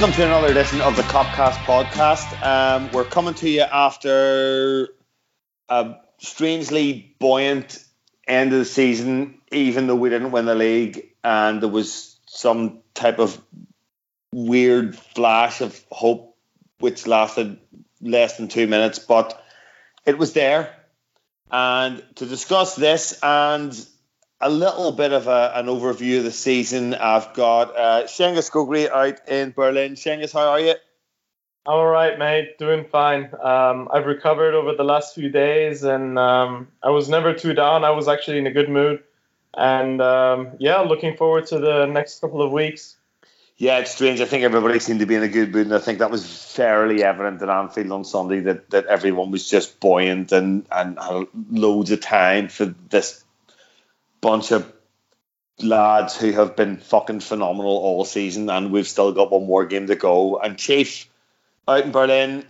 Welcome to another edition of the Copcast podcast. Um, we're coming to you after a strangely buoyant end of the season, even though we didn't win the league, and there was some type of weird flash of hope which lasted less than two minutes, but it was there. And to discuss this and a little bit of a, an overview of the season. I've got uh, Cengiz Gogri out in Berlin. Cengiz, how are you? All right, mate. Doing fine. Um, I've recovered over the last few days, and um, I was never too down. I was actually in a good mood, and um, yeah, looking forward to the next couple of weeks. Yeah, it's strange. I think everybody seemed to be in a good mood, and I think that was fairly evident at Anfield on Sunday that, that everyone was just buoyant and, and had loads of time for this bunch of lads who have been fucking phenomenal all season, and we've still got one more game to go. And Chief, out in Berlin,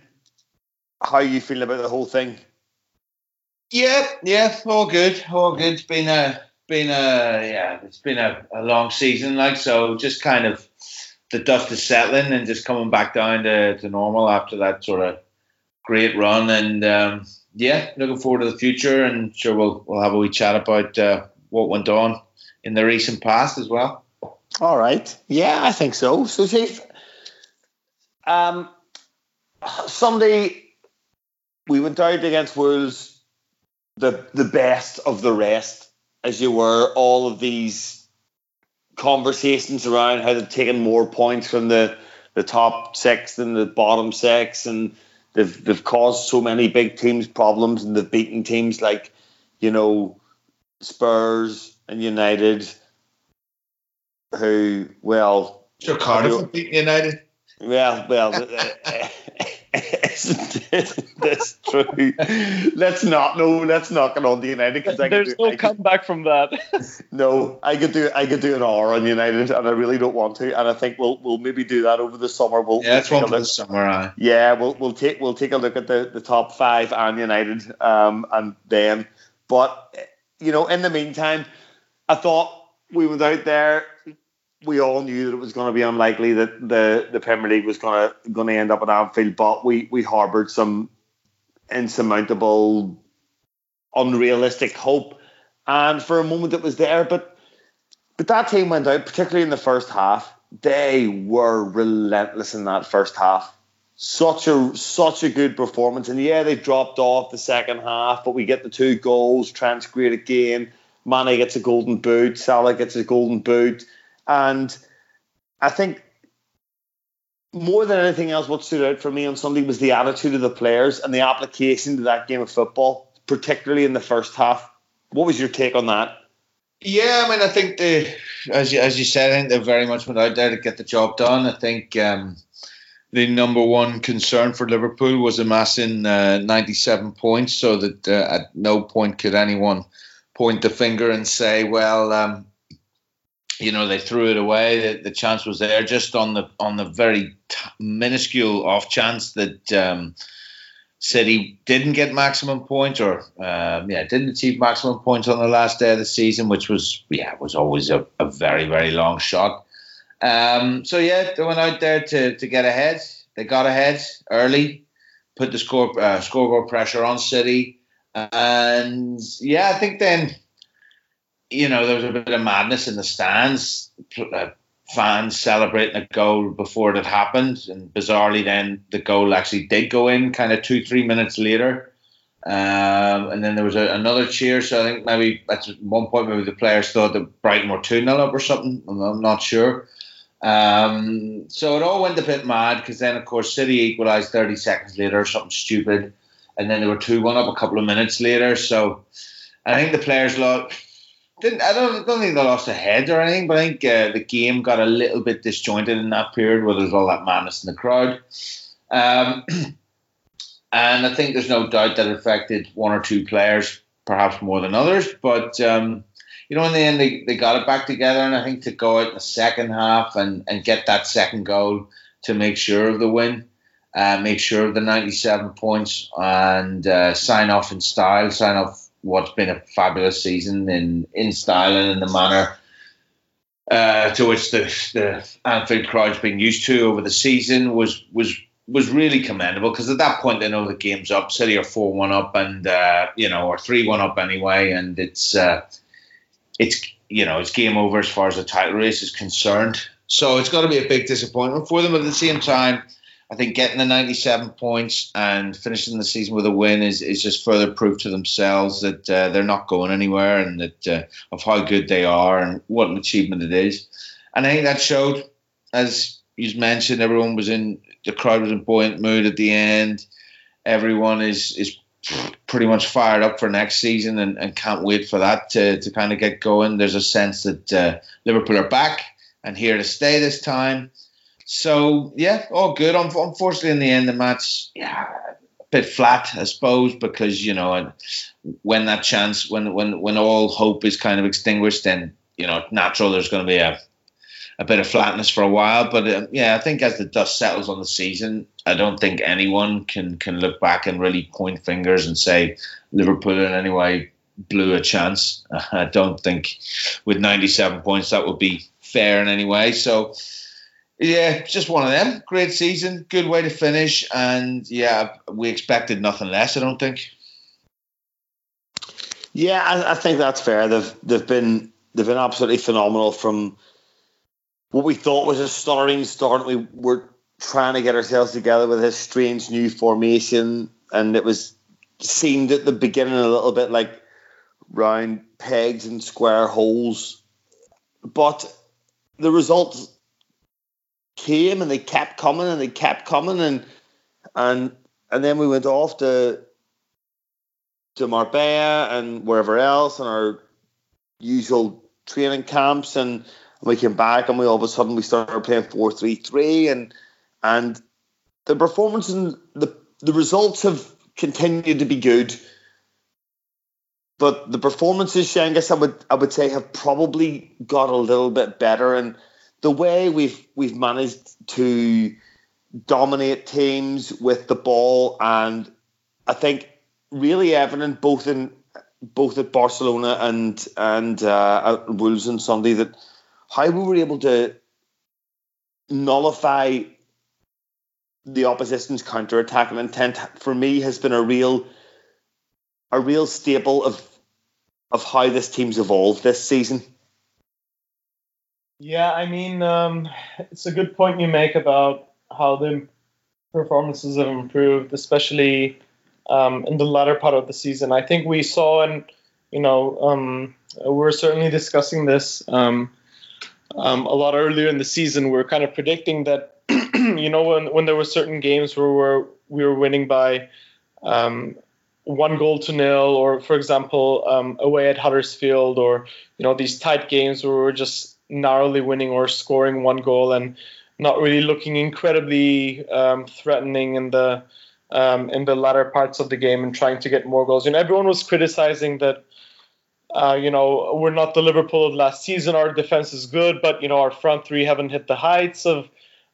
how are you feeling about the whole thing? Yeah, yeah, all good, all good. It's been a, been a, yeah, it's been a, a long season, like so. Just kind of the dust is settling and just coming back down to, to normal after that sort of great run. And um, yeah, looking forward to the future. And sure, we'll we'll have a wee chat about uh, what went on in the recent past as well. All right. Yeah, I think so. So, Chief, um, Sunday we went out against Wolves, the the best of the rest, as you were. All of these conversations around how they've taken more points from the the top six than the bottom six, and they've they've caused so many big teams problems, and they've beaten teams like you know Spurs and United, who well, sure Cardiff beat United. Well, well, isn't, this true? Let's not no. Let's not get on the United because there's do, no I comeback could, from that. no, I could do I could do an hour on United, and I really don't want to. And I think we'll we'll maybe do that over the summer. We'll yeah, that's one for the summer. Uh. Yeah, we'll we'll take we'll take a look at the the top five and United, um, and then. But you know, in the meantime, I thought we went out there. We all knew that it was going to be unlikely that the, the Premier League was going to going to end up at Anfield, but we we harboured some insurmountable, unrealistic hope, and for a moment it was there. But but that team went out, particularly in the first half. They were relentless in that first half such a such a good performance. And yeah, they dropped off the second half, but we get the two goals, Trent's great again. Mane gets a golden boot, Salah gets a golden boot. And I think more than anything else, what stood out for me on Sunday was the attitude of the players and the application to that game of football, particularly in the first half. What was your take on that? Yeah, I mean, I think the as you, as you said, I think they very much went out there to get the job done. I think um, the number one concern for Liverpool was amassing uh, 97 points, so that uh, at no point could anyone point the finger and say, well, um, you know, they threw it away. The, the, chance was there, just on the on the very t- minuscule off chance that um, City didn't get maximum points, or um, yeah, didn't achieve maximum points on the last day of the season, which was yeah was always a, a very very long shot. Um, so yeah, they went out there to, to get ahead. They got ahead early, put the score uh, scoreboard pressure on City, and yeah, I think then you know there was a bit of madness in the stands. Uh, fans celebrating a goal before it had happened, and bizarrely, then the goal actually did go in, kind of two three minutes later. Um, and then there was a, another cheer. So I think maybe at one point maybe the players thought that Brighton were two 0 up or something. I'm, I'm not sure. Um, so it all went a bit mad because then, of course, City equalised 30 seconds later, or something stupid. And then they were 2 1 up a couple of minutes later. So I think the players lost. Didn't, I don't, don't think they lost their heads or anything, but I think uh, the game got a little bit disjointed in that period where there's all that madness in the crowd. Um, and I think there's no doubt that it affected one or two players, perhaps more than others. But um, you know, in the end, they, they got it back together. And I think to go out in the second half and, and get that second goal to make sure of the win, uh, make sure of the 97 points, and uh, sign off in style, sign off what's been a fabulous season in, in style and in the manner uh, to which the, the Anfield crowd's been used to over the season was was was really commendable because at that point they know the game's up. City are four one up and uh, you know or three one up anyway, and it's uh, it's you know it's game over as far as the title race is concerned. So it's got to be a big disappointment for them. But at the same time, I think getting the 97 points and finishing the season with a win is, is just further proof to themselves that uh, they're not going anywhere and that uh, of how good they are and what an achievement it is. And I think that showed, as you mentioned, everyone was in the crowd was in buoyant mood at the end. Everyone is is pretty much fired up for next season and, and can't wait for that to, to kind of get going. There's a sense that uh, Liverpool are back and here to stay this time so yeah, all good. Unfortunately, in the end, the match, yeah, a bit flat, I suppose, because you know, when that chance, when when when all hope is kind of extinguished, then you know, natural there's going to be a a bit of flatness for a while. But um, yeah, I think as the dust settles on the season, I don't think anyone can can look back and really point fingers and say Liverpool in any way blew a chance. I don't think with 97 points that would be fair in any way. So yeah, just one of them. Great season, good way to finish, and yeah, we expected nothing less. I don't think. Yeah, I, I think that's fair. They've they've been they've been absolutely phenomenal from what we thought was a starting start. We were trying to get ourselves together with this strange new formation, and it was seemed at the beginning a little bit like round pegs and square holes. But the results came and they kept coming and they kept coming and and and then we went off to to Marbella and wherever else and our usual training camps and we came back and we all of a sudden we started playing four three three and and the performance and the the results have continued to be good. But the performances, Cengiz, I would I would say have probably got a little bit better and the way we've we've managed to dominate teams with the ball, and I think really evident both in both at Barcelona and and uh, at Wolves on Sunday that how we were able to nullify the opposition's counter attacking intent for me has been a real a real staple of of how this team's evolved this season. Yeah, I mean, um, it's a good point you make about how the performances have improved, especially um, in the latter part of the season. I think we saw, and you know, um, we're certainly discussing this um, um, a lot earlier in the season. We're kind of predicting that, you know, when when there were certain games where we're, we were winning by um, one goal to nil, or for example, away at Huddersfield, or you know, these tight games where we're just narrowly winning or scoring one goal and not really looking incredibly um, threatening in the um, in the latter parts of the game and trying to get more goals. You know, everyone was criticizing that. Uh, you know, we're not the Liverpool of last season. Our defense is good, but you know, our front three haven't hit the heights of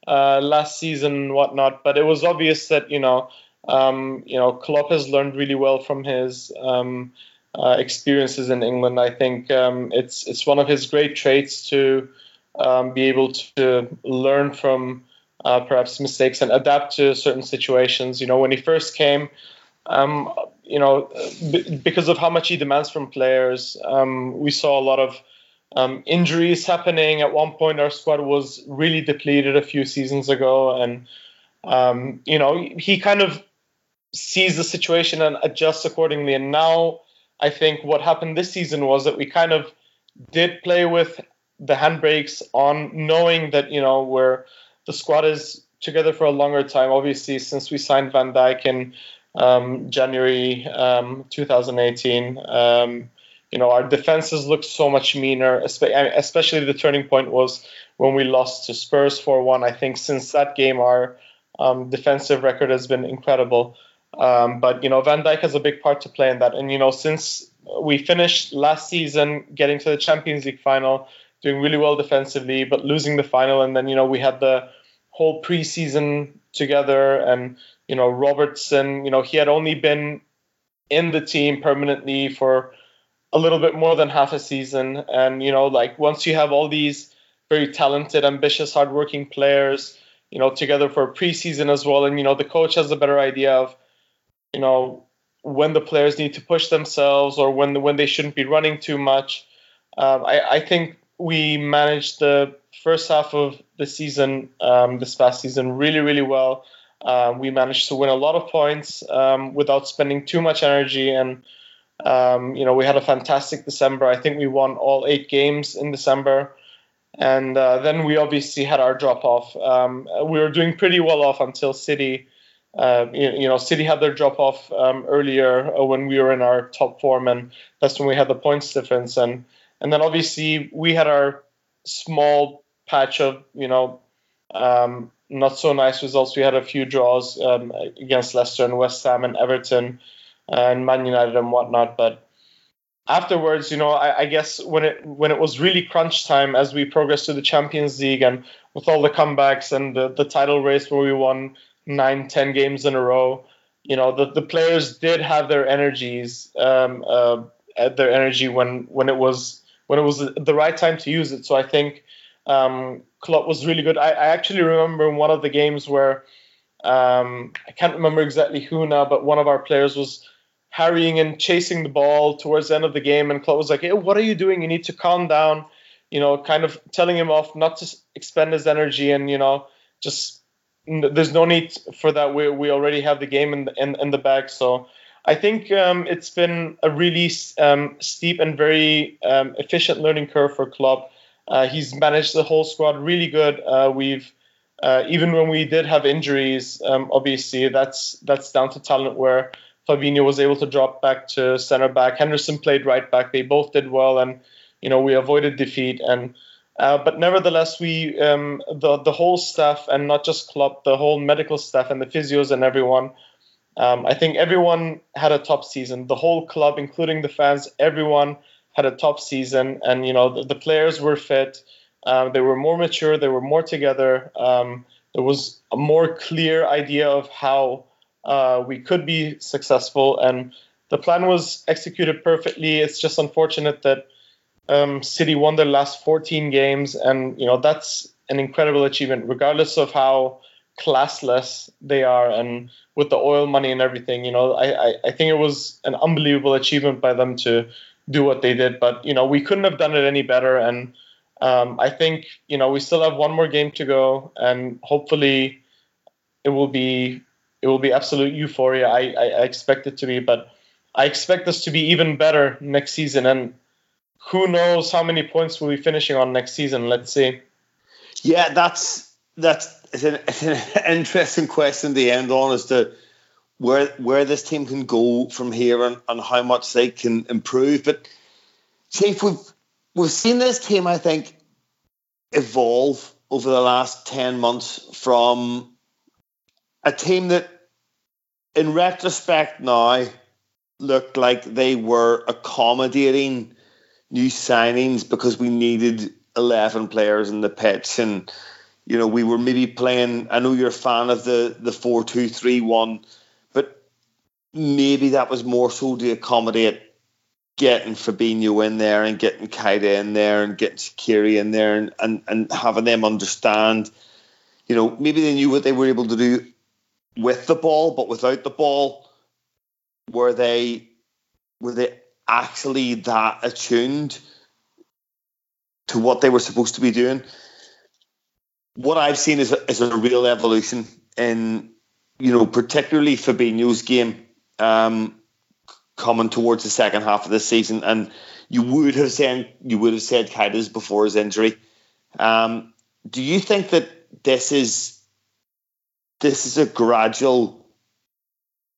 uh, last season and whatnot. But it was obvious that you know, um, you know, Klopp has learned really well from his um, uh, experiences in England. I think um, it's it's one of his great traits to um, be able to learn from uh, perhaps mistakes and adapt to certain situations. You know, when he first came, um, you know, b- because of how much he demands from players, um, we saw a lot of um, injuries happening. At one point, our squad was really depleted a few seasons ago, and um, you know, he kind of sees the situation and adjusts accordingly. And now I think what happened this season was that we kind of did play with the handbrakes on, knowing that you know where the squad is together for a longer time. Obviously, since we signed Van Dijk in um, January um, 2018, um, you know our defenses look so much meaner. Especially the turning point was when we lost to Spurs 4-1. I think since that game, our um, defensive record has been incredible. Um, but you know, Van Dijk has a big part to play in that. And you know, since we finished last season getting to the Champions League final, doing really well defensively, but losing the final, and then you know we had the whole preseason together, and you know Robertson, you know he had only been in the team permanently for a little bit more than half a season, and you know like once you have all these very talented, ambitious, hardworking players. You know, together for preseason as well, and you know the coach has a better idea of, you know, when the players need to push themselves or when when they shouldn't be running too much. Um, I, I think we managed the first half of the season um, this past season really really well. Um, we managed to win a lot of points um, without spending too much energy, and um, you know we had a fantastic December. I think we won all eight games in December, and uh, then we obviously had our drop off. Um, we were doing pretty well off until City. Uh, you, you, know, City had their drop off um, earlier uh, when we were in our top form, and that's when we had the points difference. And and then obviously we had our small patch of you know um, not so nice results. We had a few draws um, against Leicester and West Ham and Everton and Man United and whatnot. But afterwards, you know, I, I, guess when it when it was really crunch time as we progressed to the Champions League and with all the comebacks and the, the title race where we won nine, ten games in a row, you know, the, the players did have their energies, um, uh, their energy when when it was when it was the right time to use it. So I think um, Klopp was really good. I, I, actually remember in one of the games where um, I can't remember exactly who now, but one of our players was harrying and chasing the ball towards the end of the game, and Klopp was like, "Hey, what are you doing? You need to calm down." You know, kind of telling him off not to expend his energy, and you know, just there's no need for that. We we already have the game in the, in, in the bag, so. I think um, it's been a really um, steep and very um, efficient learning curve for Klopp. Uh, he's managed the whole squad really good. Uh, we've uh, even when we did have injuries, um, obviously that's that's down to talent. Where Fabinho was able to drop back to center back, Henderson played right back. They both did well, and you know we avoided defeat. And uh, but nevertheless, we um, the the whole staff and not just Klopp, the whole medical staff and the physios and everyone. Um, I think everyone had a top season. The whole club, including the fans, everyone had a top season, and you know the, the players were fit. Um, they were more mature. They were more together. Um, there was a more clear idea of how uh, we could be successful, and the plan was executed perfectly. It's just unfortunate that um, City won their last 14 games, and you know that's an incredible achievement, regardless of how classless they are, and with the oil money and everything. You know, I, I, I think it was an unbelievable achievement by them to do what they did. But you know, we couldn't have done it any better. And um, I think you know we still have one more game to go, and hopefully it will be it will be absolute euphoria. I, I, I expect it to be, but I expect us to be even better next season. And who knows how many points we'll be finishing on next season? Let's see. Yeah, that's that's it's an, it's an interesting question to end on as to where where this team can go from here and, and how much they can improve. But Chief, we've we've seen this team, I think, evolve over the last ten months from a team that, in retrospect, now looked like they were accommodating new signings because we needed eleven players in the pitch and. You know, we were maybe playing. I know you're a fan of the the four two three one maybe that was more so to accommodate getting Fabinho in there and getting Keita in there and getting Shaqiri in there and, and, and having them understand, you know, maybe they knew what they were able to do with the ball, but without the ball, were they were they actually that attuned to what they were supposed to be doing? What I've seen is a, is a real evolution in, you know, particularly Fabinho's game um, coming towards the second half of the season, and you would have said you would have said Keita's before his injury. Um, do you think that this is this is a gradual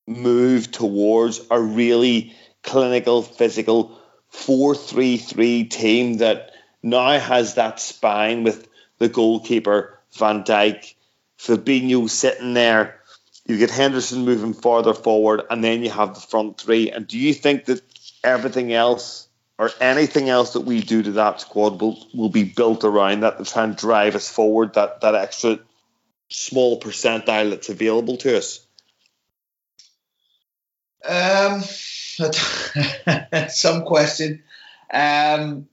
move towards a really clinical, physical four-three-three team that now has that spine with the goalkeeper Van Dijk, Fabinho sitting there you get Henderson moving farther forward, and then you have the front three. And do you think that everything else or anything else that we do to that squad will, will be built around that to try and drive us forward, that, that extra small percentile that's available to us? Um, some question. Um,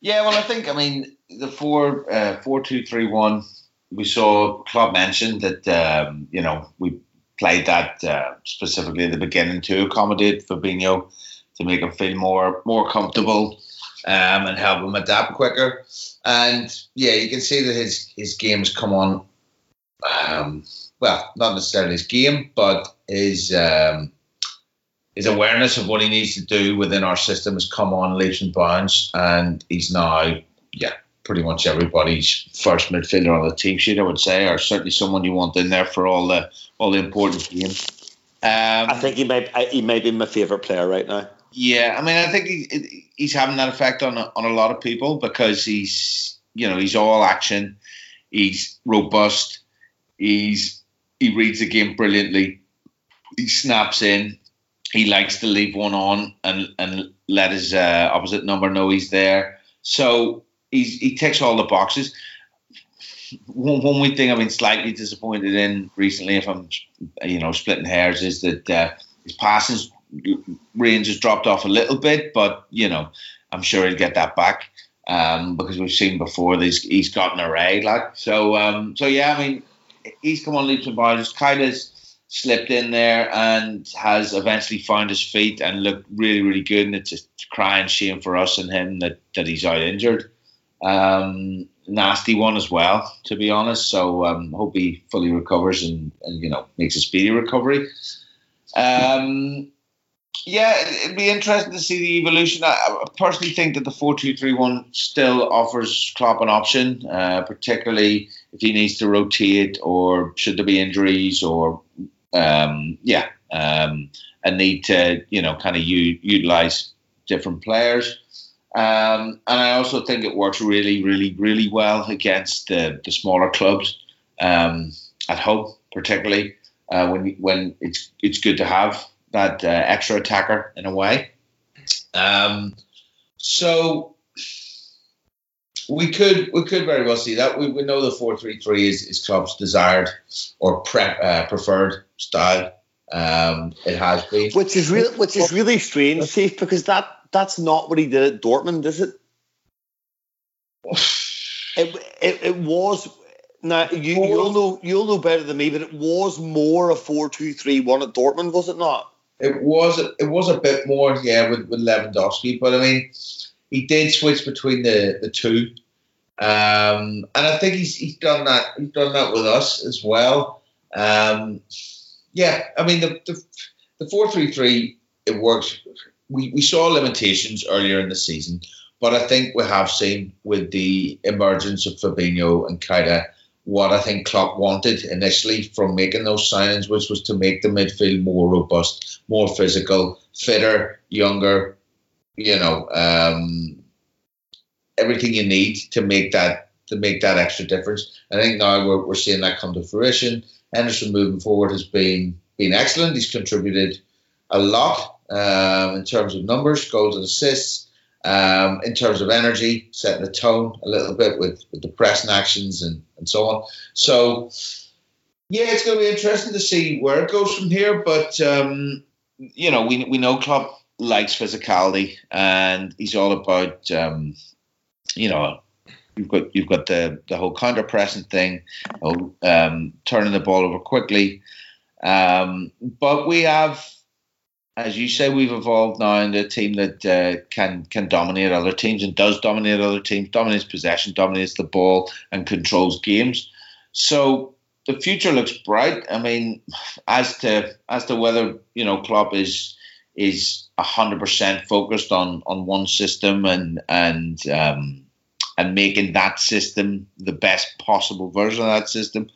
yeah, well, I think, I mean, the four uh, four two three one. We saw Klopp mentioned that um, you know we played that uh, specifically at the beginning to accommodate Fabinho to make him feel more more comfortable um, and help him adapt quicker. And yeah, you can see that his his game's come on. Um, well, not necessarily his game, but his um, his awareness of what he needs to do within our system has come on leaps and bounds, and he's now yeah pretty much everybody's first midfielder on the team sheet. I would say, or certainly someone you want in there for all the all the important games. Um, I think he may he may be my favourite player right now. Yeah, I mean, I think he, he's having that effect on on a lot of people because he's you know he's all action, he's robust, he's he reads the game brilliantly, he snaps in, he likes to leave one on and and let his uh, opposite number know he's there. So he's he ticks all the boxes. One, one weird thing I've been slightly disappointed in recently, if I'm you know splitting hairs, is that uh, his passing range has dropped off a little bit, but you know I'm sure he'll get that back um, because we've seen before that he's, he's got an array like so. Um, so yeah, I mean he's come on leaps and bounds. Keita's slipped in there and has eventually found his feet and looked really, really good. And it's a crying shame for us and him that, that he's out injured. Um, nasty one as well, to be honest. So um, hope he fully recovers and, and you know makes a speedy recovery. Um, yeah, it'd be interesting to see the evolution. I personally think that the four two three one still offers Klopp an option, uh, particularly if he needs to rotate or should there be injuries or um, yeah, um, a need to you know kind of u- utilize different players. Um, and I also think it works really, really, really well against the, the smaller clubs um, at home, particularly uh, when when it's it's good to have that uh, extra attacker in a way. Um, so we could we could very well see that. We, we know the four three three is is Klopp's desired or uh, preferred style. Um, it has been, which is real, which is really strange, Steve, because that that's not what he did at Dortmund, is it? it, it, it was. Now you, you'll know you'll know better than me, but it was more a four two three one at Dortmund, was it not? It was. It was a bit more, yeah, with, with Lewandowski. But I mean, he did switch between the the two, um, and I think he's he's done that. He's done that with us as well. Um, yeah, I mean the the, the four three three it works we, we saw limitations earlier in the season, but I think we have seen with the emergence of Fabinho and Keita what I think Klopp wanted initially from making those signings, which was to make the midfield more robust, more physical, fitter, younger, you know, um, everything you need to make that to make that extra difference. I think now we're, we're seeing that come to fruition. Henderson moving forward has been been excellent. He's contributed a lot um, in terms of numbers, goals and assists, um, in terms of energy, setting the tone a little bit with, with the pressing actions and, and so on. So, yeah, it's going to be interesting to see where it goes from here. But, um, you know, we, we know Klopp likes physicality and he's all about, um, you know, you've got you've got the the whole counter pressing thing, um, turning the ball over quickly. Um, but we have as you say, we've evolved now into a team that uh, can can dominate other teams and does dominate other teams, dominates possession, dominates the ball, and controls games. So the future looks bright. I mean, as to as to whether you know Klopp is is hundred percent focused on on one system and and um, and making that system the best possible version of that system.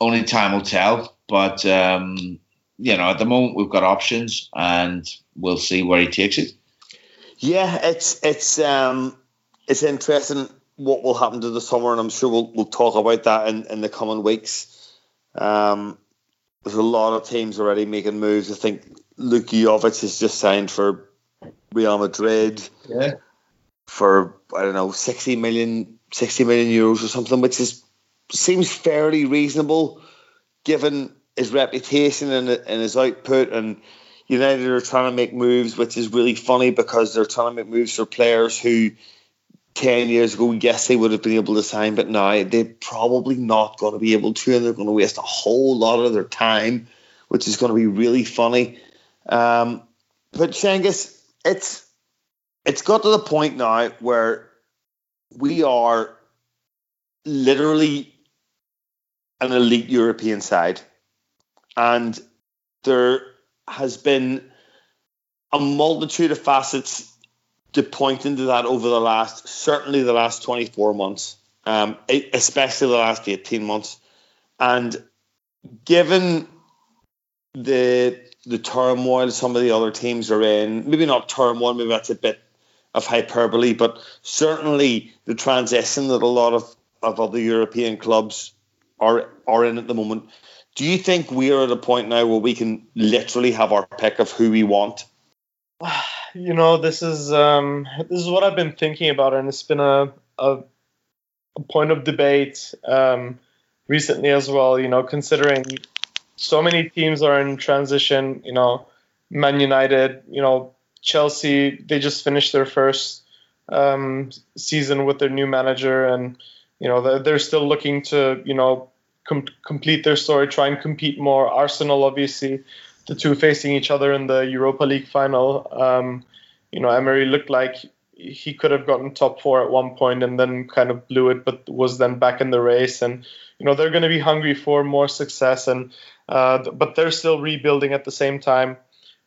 Only time will tell. But um, you know, at the moment we've got options, and we'll see where he takes it. Yeah, it's it's um, it's interesting what will happen to the summer, and I'm sure we'll we'll talk about that in, in the coming weeks. Um, there's a lot of teams already making moves. I think Luka Jovic has just signed for Real Madrid. Yeah. For I don't know 60 million, 60 million euros or something, which is seems fairly reasonable given his reputation and, and his output. And United are trying to make moves, which is really funny because they're trying to make moves for players who 10 years ago, yes, they would have been able to sign, but now they're probably not going to be able to, and they're going to waste a whole lot of their time, which is going to be really funny. Um, but Cengiz, it's it's got to the point now where we are literally an elite European side, and there has been a multitude of facets to point into that over the last, certainly the last 24 months, um, especially the last 18 months. And given the the turmoil some of the other teams are in, maybe not turmoil, maybe that's a bit of hyperbole, but certainly the transition that a lot of, of other European clubs are are in at the moment. Do you think we are at a point now where we can literally have our pick of who we want? You know, this is um, this is what I've been thinking about, and it's been a a, a point of debate um, recently as well. You know, considering so many teams are in transition. You know, Man United. You know, Chelsea. They just finished their first um, season with their new manager, and you know they're, they're still looking to you know com- complete their story, try and compete more. Arsenal, obviously, the two facing each other in the Europa League final. Um, you know, Emery looked like he could have gotten top four at one point and then kind of blew it, but was then back in the race. And you know, they're going to be hungry for more success, and uh, but they're still rebuilding at the same time.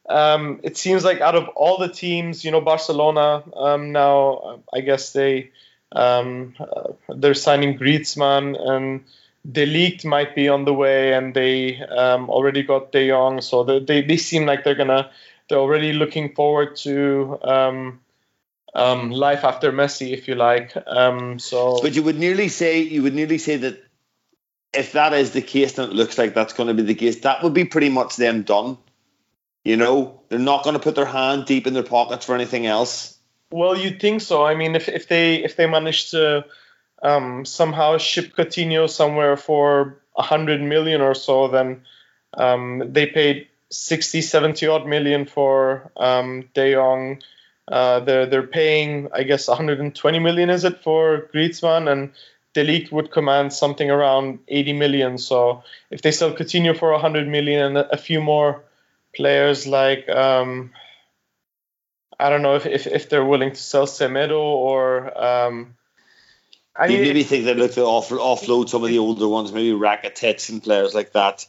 Um, it seems like out of all the teams, you know, Barcelona um, now, I guess they um, uh, they're signing Griezmann and De Ligt might be on the way, and they um, already got De Jong, so they, they, they seem like they're gonna they're already looking forward to um, um, life after Messi, if you like. Um, so, but you would nearly say you would nearly say that if that is the case, then it looks like that's going to be the case. That would be pretty much them done. You know, they're not going to put their hand deep in their pockets for anything else. Well, you'd think so. I mean, if, if they if they manage to um, somehow ship Coutinho somewhere for a hundred million or so, then um, they paid 60, 70 odd million for um, De Jong. Uh, they're they're paying, I guess, 120 million is it for Griezmann, and De Ligt would command something around 80 million. So if they sell Coutinho for 100 million and a few more players like um, I don't know if, if, if they're willing to sell Semedo or um, I you maybe think they'd look to off, offload some of the older ones, maybe Rakitic and players like that.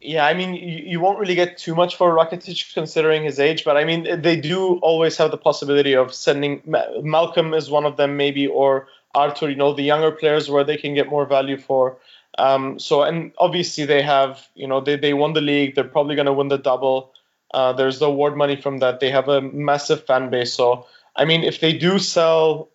Yeah, I mean, you, you won't really get too much for Rakitic considering his age, but I mean, they do always have the possibility of sending Malcom is one of them, maybe, or Arthur, you know, the younger players where they can get more value for. Um, so, and obviously they have, you know, they, they won the league. They're probably going to win the double. Uh, there's the award money from that. They have a massive fan base. So, I mean, if they do sell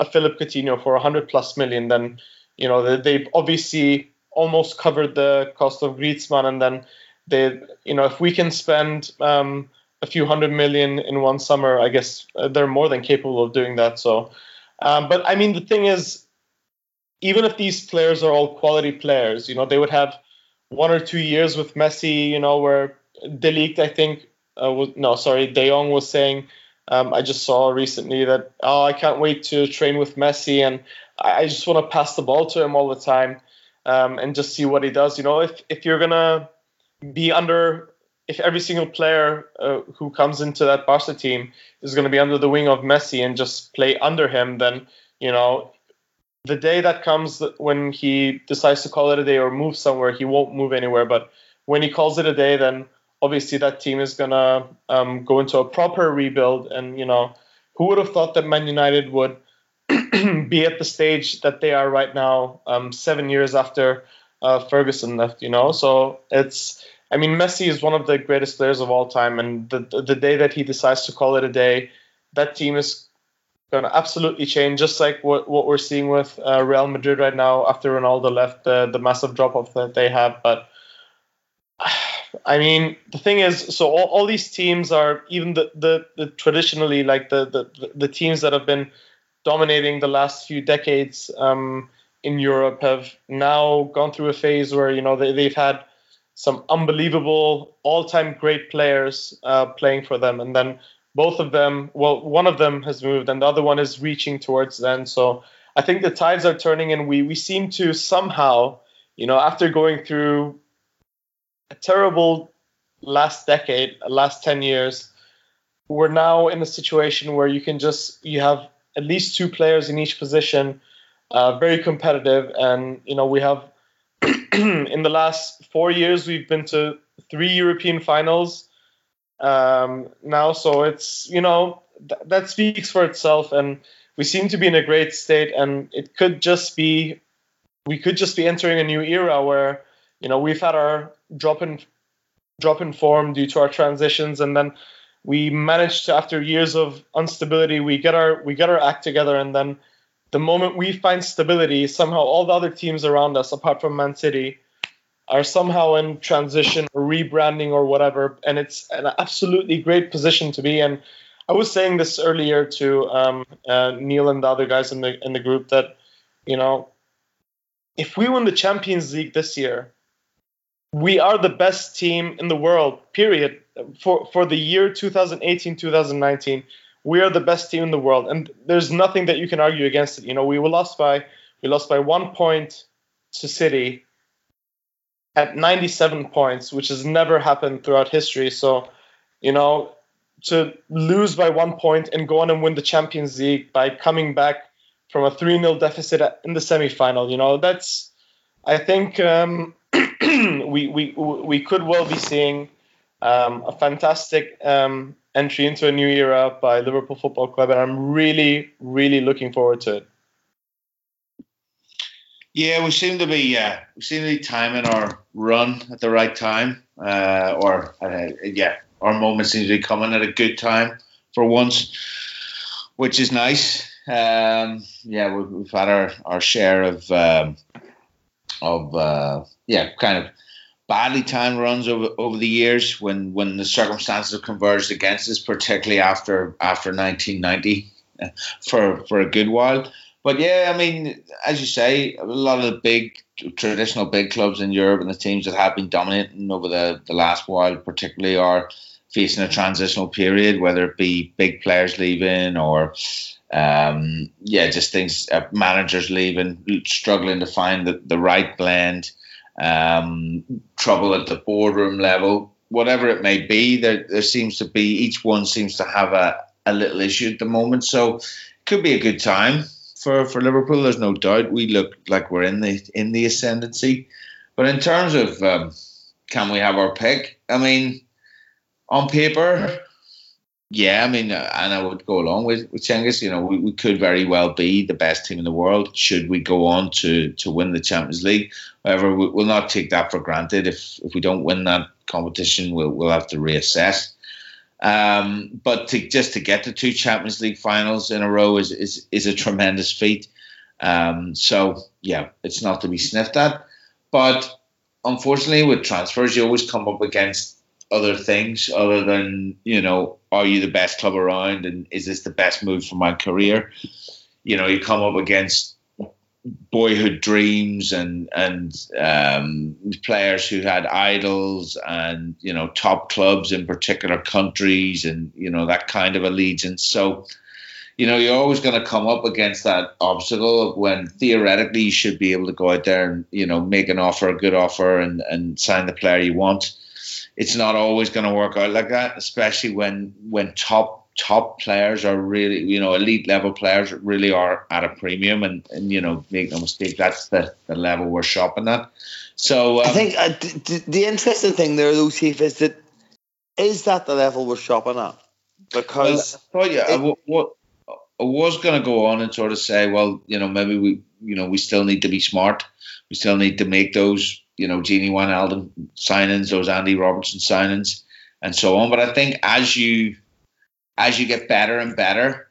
a Philippe Coutinho for 100 plus million, then you know they've obviously almost covered the cost of Griezmann, and then they, you know, if we can spend um, a few hundred million in one summer, I guess uh, they're more than capable of doing that. So, um, but I mean, the thing is, even if these players are all quality players, you know, they would have one or two years with Messi, you know, where De Ligt, I think, uh, was, no, sorry, De Jong was saying um, I just saw recently that oh, I can't wait to train with Messi, and I just want to pass the ball to him all the time um, and just see what he does. You know, if if you're gonna be under, if every single player uh, who comes into that Barca team is gonna be under the wing of Messi and just play under him, then you know. The day that comes when he decides to call it a day or move somewhere, he won't move anywhere. But when he calls it a day, then obviously that team is gonna um, go into a proper rebuild. And you know, who would have thought that Man United would be at the stage that they are right now, um, seven years after uh, Ferguson left? You know, so it's. I mean, Messi is one of the greatest players of all time, and the the day that he decides to call it a day, that team is going to absolutely change, just like what, what we're seeing with uh, Real Madrid right now after Ronaldo left, the the massive drop off that they have. But I mean, the thing is, so all, all these teams are even the, the, the traditionally like the, the the teams that have been dominating the last few decades um, in Europe have now gone through a phase where you know they, they've had some unbelievable all-time great players uh, playing for them, and then both of them, well, one of them has moved and the other one is reaching towards then. So I think the tides are turning and we, we seem to somehow, you know, after going through a terrible last decade, last 10 years, we're now in a situation where you can just, you have at least two players in each position, uh, very competitive. And, you know, we have in the last four years, we've been to three European finals um, now. So it's, you know, th- that speaks for itself. And we seem to be in a great state. And it could just be, we could just be entering a new era where, you know, we've had our drop in drop in form due to our transitions. And then we managed to after years of instability we get our we get our act together. And then the moment we find stability somehow all the other teams around us apart from man city are somehow in transition or rebranding or whatever. And it's an absolutely great position to be in. I was saying this earlier to um, uh, neil and the other guys in the in the group that you know if we win the champions league this year we are the best team in the world period for for the year 2018 2019 we are the best team in the world. And there's nothing that you can argue against it. You know we were lost by we lost by one point to city at 97 points which has never happened throughout history. So you know to lose by one point and go on and win the champions league by coming back from a 3-0 deficit in the semifinal you know that's i think um, we, we we could well be seeing um, a fantastic um, entry into a new era by Liverpool Football Club, and I'm really, really looking forward to it. Yeah, we seem to be uh, we seem to be timing our run at the right time, uh, or uh, yeah, our moment seems to be coming at a good time for once, which is nice. Um, yeah, we've, we've, had our, our share of um, of uh, yeah, kind of badly timed runs over over the years when when the circumstances have converged against us, particularly after after 1990 uh, for for a good while. But yeah, I mean, as you say, a lot of the big traditional big clubs in Europe and the teams that have been dominating over the, the last while, particularly, are facing a transitional period, whether it be big players leaving or um, yeah, just things uh, managers leaving, struggling to find the, the right blend um, trouble at the boardroom level, whatever it may be. There, there seems to be each one seems to have a, a little issue at the moment. So it could be a good time for, for Liverpool. There's no doubt. We look like we're in the in the ascendancy. But in terms of um, can we have our pick? I mean, on paper, yeah, I mean, uh, and I would go along with with Cengiz. You know, we, we could very well be the best team in the world should we go on to to win the Champions League. However, we, will not take that for granted. If if we don't win that competition, we'll we'll have to reassess. Um, but to just to get the two Champions League finals in a row is is is a tremendous feat. Um, so yeah, it's not to be sniffed at. But unfortunately, with transfers, you always come up against other things other than you know are you the best club around? And is this the best move for my career? You know you come up against boyhood dreams and and um, players who had idols and you know top clubs in particular countries and you know that kind of allegiance. So you know you're always going to come up against that obstacle when theoretically you should be able to go out there and you know make an offer a good offer and and sign the player you want it's not always going to work out like that, especially when when top top players are really you know elite level players really are at a premium and, and you know make no mistake that's the, the level we're shopping at. So um, i think uh, the, the interesting thing there though chief is that is that the level we're shopping at? Because well, I, yeah, it, what I was going to go on and sort of say well you know maybe we you know we still need to be smart. We still need to make those you know, Gini Wijnaldum signings, those Andy Robertson signings, and so on. But I think as you as you get better and better,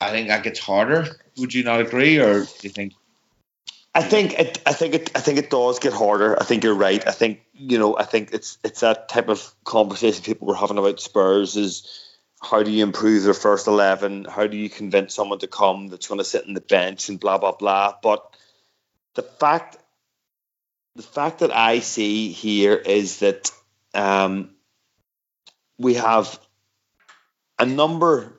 I think that gets harder. Would you not agree, or do you think? I think it. I think it. I think it does get harder. I think you're right. I think you know. I think it's it's that type of conversation people were having about Spurs is how do you improve their first eleven? How do you convince someone to come that's going to sit in the bench and blah blah blah? But the fact the fact that I see here is that um, we have a number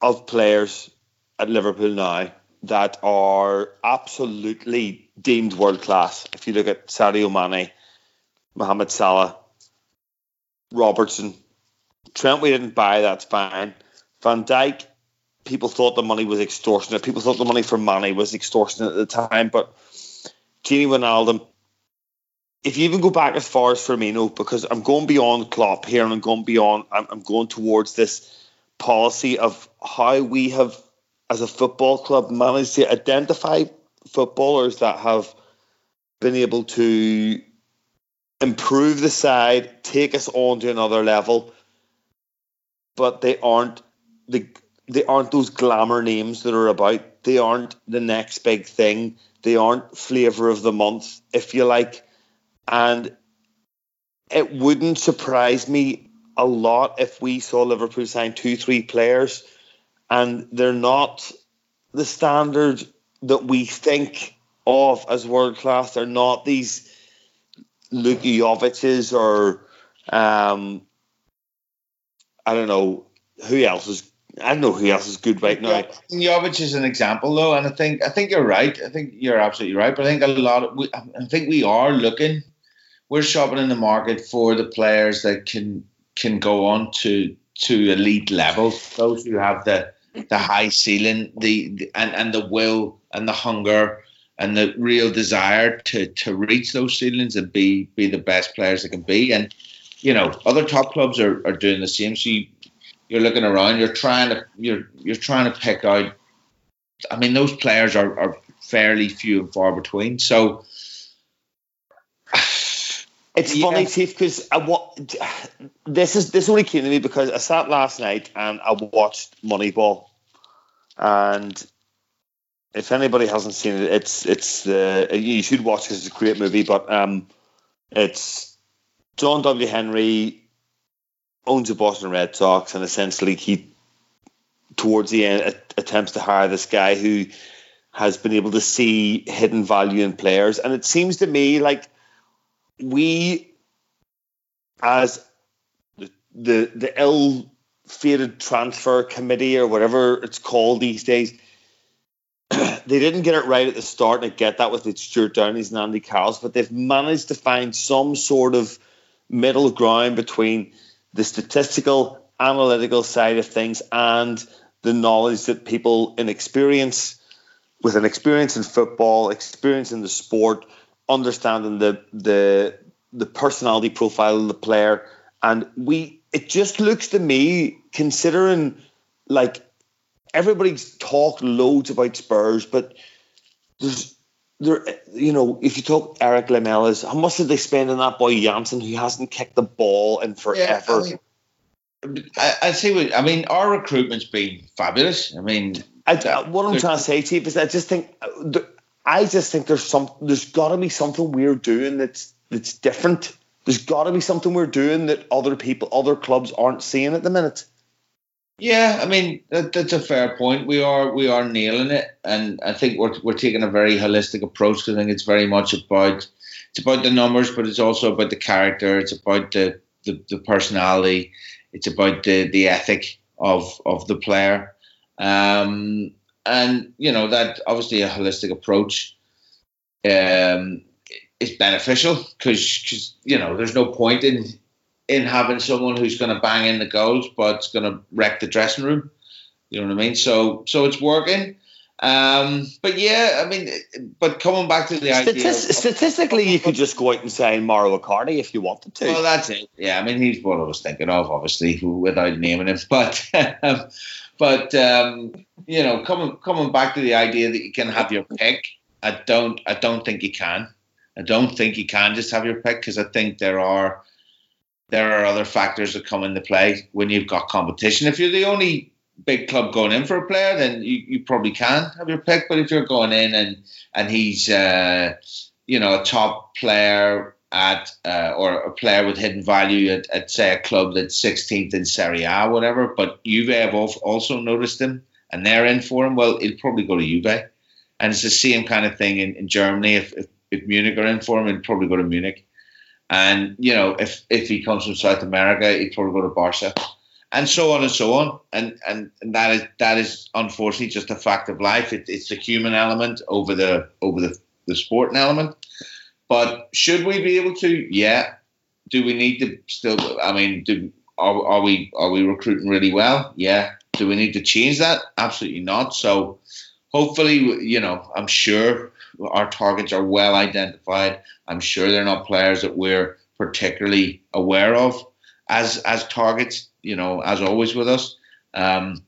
of players at Liverpool now that are absolutely deemed world class. If you look at Sadio Mane, Mohamed Salah, Robertson, Trent, we didn't buy. That's fine. Van Dijk, people thought the money was extortionate. People thought the money for Mane was extortionate at the time, but Gini Wijnaldum. If you even go back as far as Firmino, because I'm going beyond Klopp here, and I'm going beyond. I'm, I'm going towards this policy of how we have, as a football club, managed to identify footballers that have been able to improve the side, take us on to another level, but they aren't the they aren't those glamour names that are about. They aren't the next big thing. They aren't flavor of the month, if you like. And it wouldn't surprise me a lot if we saw Liverpool sign two, three players and they're not the standard that we think of as world class. They're not these Luka or um, I don't know who else is. I don't know who else is good right now. Jovic is an example, though, and I think I think you're right. I think you're absolutely right. But I think a lot of I think we are looking. We're shopping in the market for the players that can can go on to to elite levels. Those who have the the high ceiling, the, the and and the will and the hunger and the real desire to to reach those ceilings and be be the best players they can be. And you know, other top clubs are, are doing the same. So you, you're looking around, you're trying to you're you're trying to pick out. I mean, those players are, are fairly few and far between. So it's yeah. funny, Chief, because I what this is this only came to me because I sat last night and I watched Moneyball, and if anybody hasn't seen it, it's it's uh, you should watch because it's a great movie. But um, it's John W. Henry owns the Boston Red Sox, and essentially he, towards the end, attempts to hire this guy who has been able to see hidden value in players. And it seems to me like we, as the the, the ill-fated transfer committee or whatever it's called these days, they didn't get it right at the start, and I get that with Stewart Downings and Andy Carrolls, but they've managed to find some sort of middle ground between the statistical, analytical side of things and the knowledge that people in experience, with an experience in football, experience in the sport, understanding the the the personality profile of the player, and we it just looks to me, considering like everybody's talked loads about Spurs, but there's there, you know, if you talk Erik Lamela's, how much did they spend on that boy Janssen who hasn't kicked the ball in forever? Yeah, I, mean, I, I see what I mean. Our recruitment's been fabulous. I mean, I, what I'm trying to say, Chief, is I just think, uh, I just think there's some, there's got to be something we're doing that's that's different. There's got to be something we're doing that other people, other clubs aren't seeing at the minute. Yeah, I mean that, that's a fair point. We are we are nailing it, and I think we're we're taking a very holistic approach. I think it's very much about it's about the numbers, but it's also about the character. It's about the the, the personality. It's about the the ethic of of the player, um, and you know that obviously a holistic approach um, is beneficial because you know there's no point in in having someone who's going to bang in the goals, but it's going to wreck the dressing room. You know what I mean? So, so it's working. Um, but yeah, I mean, but coming back to the Statist- idea, of, statistically, you could just go out and sign Mauro Icardi if you wanted to. Well, that's it. Yeah, I mean, he's what I was thinking of, obviously, without naming him. But, um, but um, you know, coming coming back to the idea that you can have your pick, I don't, I don't think you can. I don't think you can just have your pick because I think there are there are other factors that come into play when you've got competition. If you're the only big club going in for a player, then you, you probably can have your pick. But if you're going in and and he's uh, you know a top player at uh, or a player with hidden value at, at say a club that's 16th in Serie A, whatever, but Juve have also noticed him and they're in for him. Well, he'll probably go to Juve, and it's the same kind of thing in, in Germany. If, if if Munich are in for him, he'll probably go to Munich. And you know, if if he comes from South America, he'd probably go to Barca. and so on and so on. And and, and that is that is unfortunately just a fact of life. It, it's the human element over the over the the sporting element. But should we be able to? Yeah. Do we need to still? I mean, do are, are we are we recruiting really well? Yeah. Do we need to change that? Absolutely not. So hopefully, you know, I'm sure our targets are well identified. I'm sure they're not players that we're particularly aware of as as targets. You know, as always with us. Um,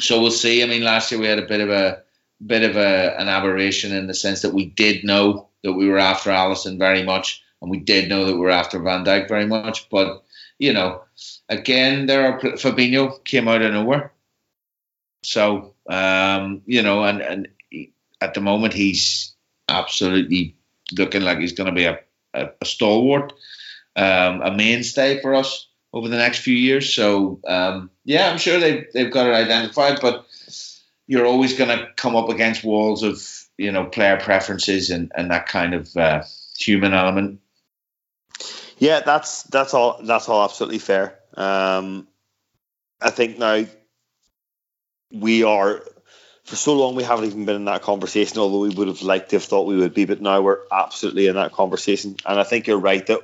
so we'll see. I mean, last year we had a bit of a bit of a, an aberration in the sense that we did know that we were after Alisson very much, and we did know that we were after Van Dijk very much. But you know, again, there are Fabinho came out of nowhere. So um, you know, and and at the moment he's absolutely looking like he's going to be a, a, a stalwart, um, a mainstay for us over the next few years. So um, yeah, I'm sure they've they've got it identified, but you're always going to come up against walls of you know player preferences and, and that kind of uh, human element. Yeah, that's that's all. That's all absolutely fair. Um, I think now we are for so long we haven't even been in that conversation, although we would have liked to have thought we would be, but now we're absolutely in that conversation. And I think you're right that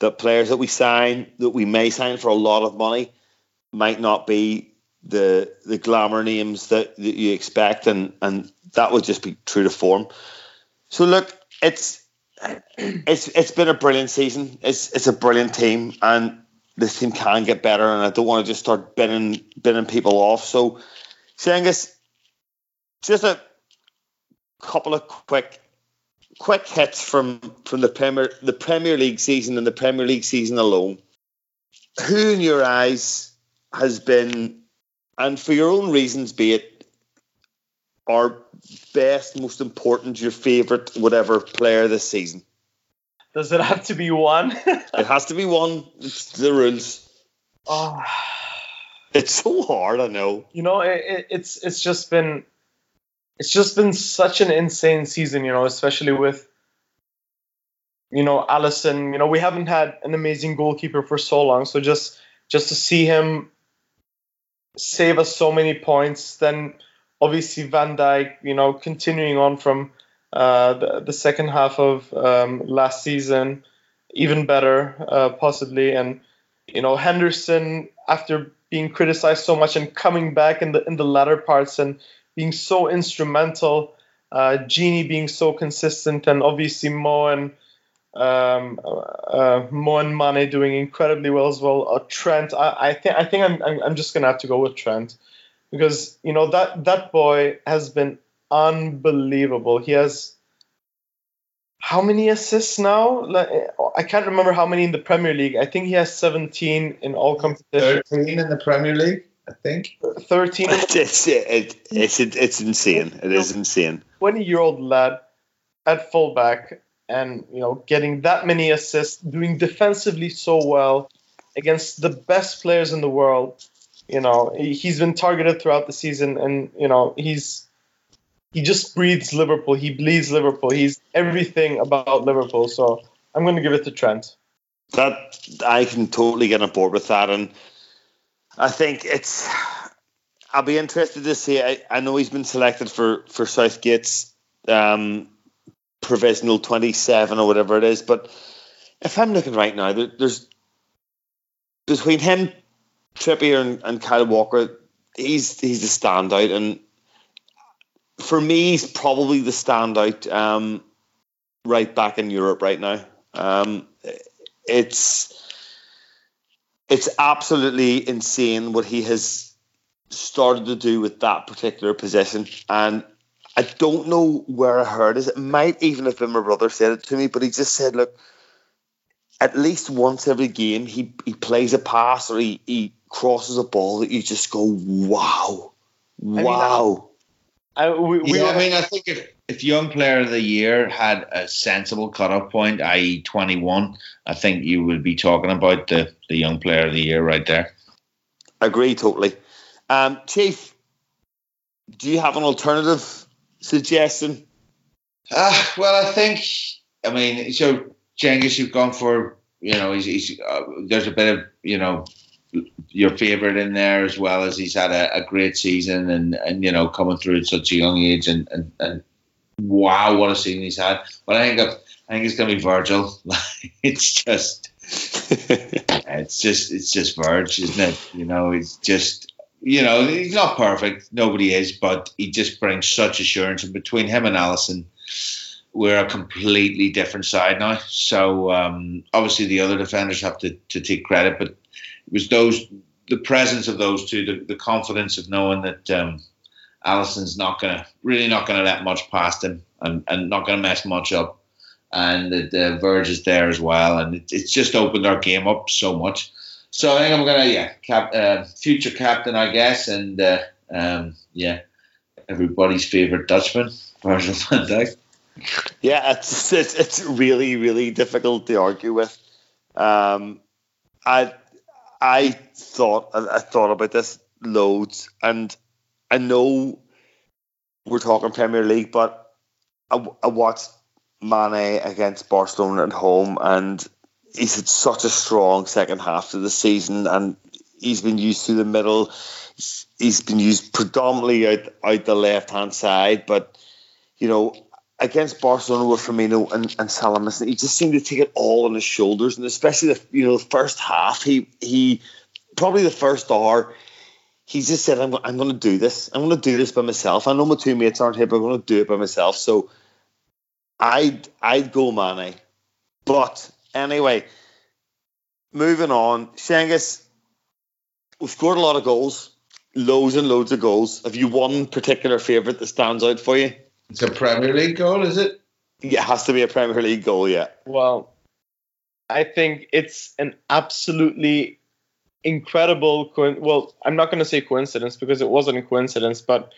that players that we sign, that we may sign for a lot of money, might not be the the glamour names that, that you expect, and and that would just be true to form. So look, it's it's it's been a brilliant season. It's it's a brilliant team, and this team can get better. And I don't want to just start binning binning people off. So, Cengiz, just a couple of quick quick hits from from the Premier the Premier League season and the Premier League season alone. Who in your eyes has been and for your own reasons, be it our best, most important, your favourite, whatever player this season? Does it have to be one? it has to be one. It's the rules. Oh. It's so hard, I know. You know, it, it's it's just been it's just been such an insane season, you know, especially with you know Alisson. You know, we haven't had an amazing goalkeeper for so long, so just just to see him save us so many points. Then obviously Van Dijk, you know, continuing on from uh, the, the second half of um, last season, even better uh, possibly, and you know Henderson after being criticized so much and coming back in the in the latter parts and being so instrumental. Uh, Gini being so consistent, and obviously Mo and um, uh, Mo and Mane doing incredibly well as well. Uh, Trent, I, I think I think I'm, I'm, I'm just gonna have to go with Trent because you know that that boy has been unbelievable. He has how many assists now? Like, I can't remember how many in the Premier League. I think he has 17 in all competitions. 13 in the Premier League, I think. 13. it's, it, it's, it's insane. It is insane. 20 year old lad at fullback and you know getting that many assists, doing defensively so well against the best players in the world. You know, he's been targeted throughout the season, and you know he's he just breathes Liverpool. He bleeds Liverpool. He's everything about Liverpool. So I'm going to give it to Trent. That I can totally get on board with that, and I think it's. I'll be interested to see. I, I know he's been selected for for Southgate's um, provisional 27 or whatever it is. But if I'm looking right now, there, there's between him, Trippier, and, and Kyle Walker, he's he's the standout, and for me, he's probably the standout um, right back in Europe right now. Um, it's it's absolutely insane what he has started to do with that particular position, and I don't know where I heard it. It might even have been my brother said it to me, but he just said, look, at least once every game he, he plays a pass or he, he crosses a ball that you just go, wow. Wow. I, mean, I, we, we yeah, I mean, I think if, if Young Player of the Year had a sensible cutoff point, i.e., 21, I think you would be talking about the, the Young Player of the Year right there. Agree totally. Um, Chief, do you have an alternative suggestion? Uh, well, I think, I mean, so Cengiz, you've gone for, you know, he's, he's uh, there's a bit of, you know, your favourite in there as well as he's had a, a, great season and, and you know coming through at such a young age and, and, and wow what a season he's had. But I think I think it's gonna be Virgil. it's just it's just it's just Virg, isn't it? You know, it's just you know he's not perfect. Nobody is, but he just brings such assurance. And between him and Alisson, we're a completely different side now. So um, obviously the other defenders have to, to take credit, but it was those the presence of those two, the, the confidence of knowing that um, Alisson's not gonna really not gonna let much past him and, and not gonna mess much up, and the, Virg is there as well, and it, it's just opened our game up so much. So I think I'm gonna yeah cap, uh, future captain I guess, and uh, um, yeah everybody's favorite Dutchman Virgil van Dijk. Yeah, it's, it's it's really really difficult to argue with. Um, I I thought I thought about this loads, and I know we're talking Premier League, but I, I watched Mane against Barcelona at home, and he's had such a strong second half of the season, and he's been used to the middle. he's, been used predominantly out out the left hand side, but you know against Barcelona with Firmino and, and Salah he just seemed to take it all on his shoulders, and especially the you know the first half, he he probably the first hour, he just said, "I'm I'm going to do this. I'm going to do this by myself. I know my two mates aren't here, but I'm going to do it by myself." So, I'd I'd go Mane, but anyway, moving on, Shangus, we've scored a lot of goals, loads and loads of goals. Have you one particular favourite that stands out for you? It's a Premier League goal, is it? Yeah, it has to be a Premier League goal, yeah. Well, I think it's an absolutely incredible co- well i'm not going to say coincidence because it wasn't a coincidence but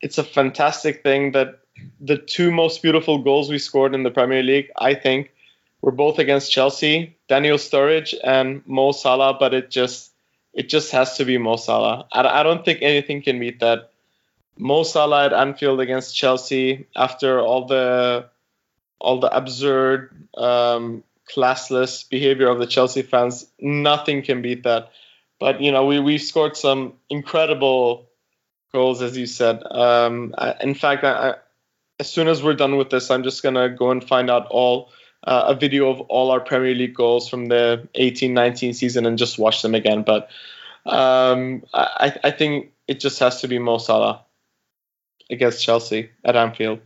it's a fantastic thing that the two most beautiful goals we scored in the premier league i think were both against chelsea daniel sturridge and mo salah but it just it just has to be mo salah i, I don't think anything can beat that Mo Salah at Anfield against Chelsea after all the all the absurd, um, classless behavior of the Chelsea fans. Nothing can beat that. But you know, we we scored some incredible goals, as you said. Um, I, in fact, I, as soon as we're done with this, I'm just gonna go and find out all uh, a video of all our Premier League goals from the 18-19 season and just watch them again. But um, I, I think it just has to be Mo Salah against Chelsea at Anfield?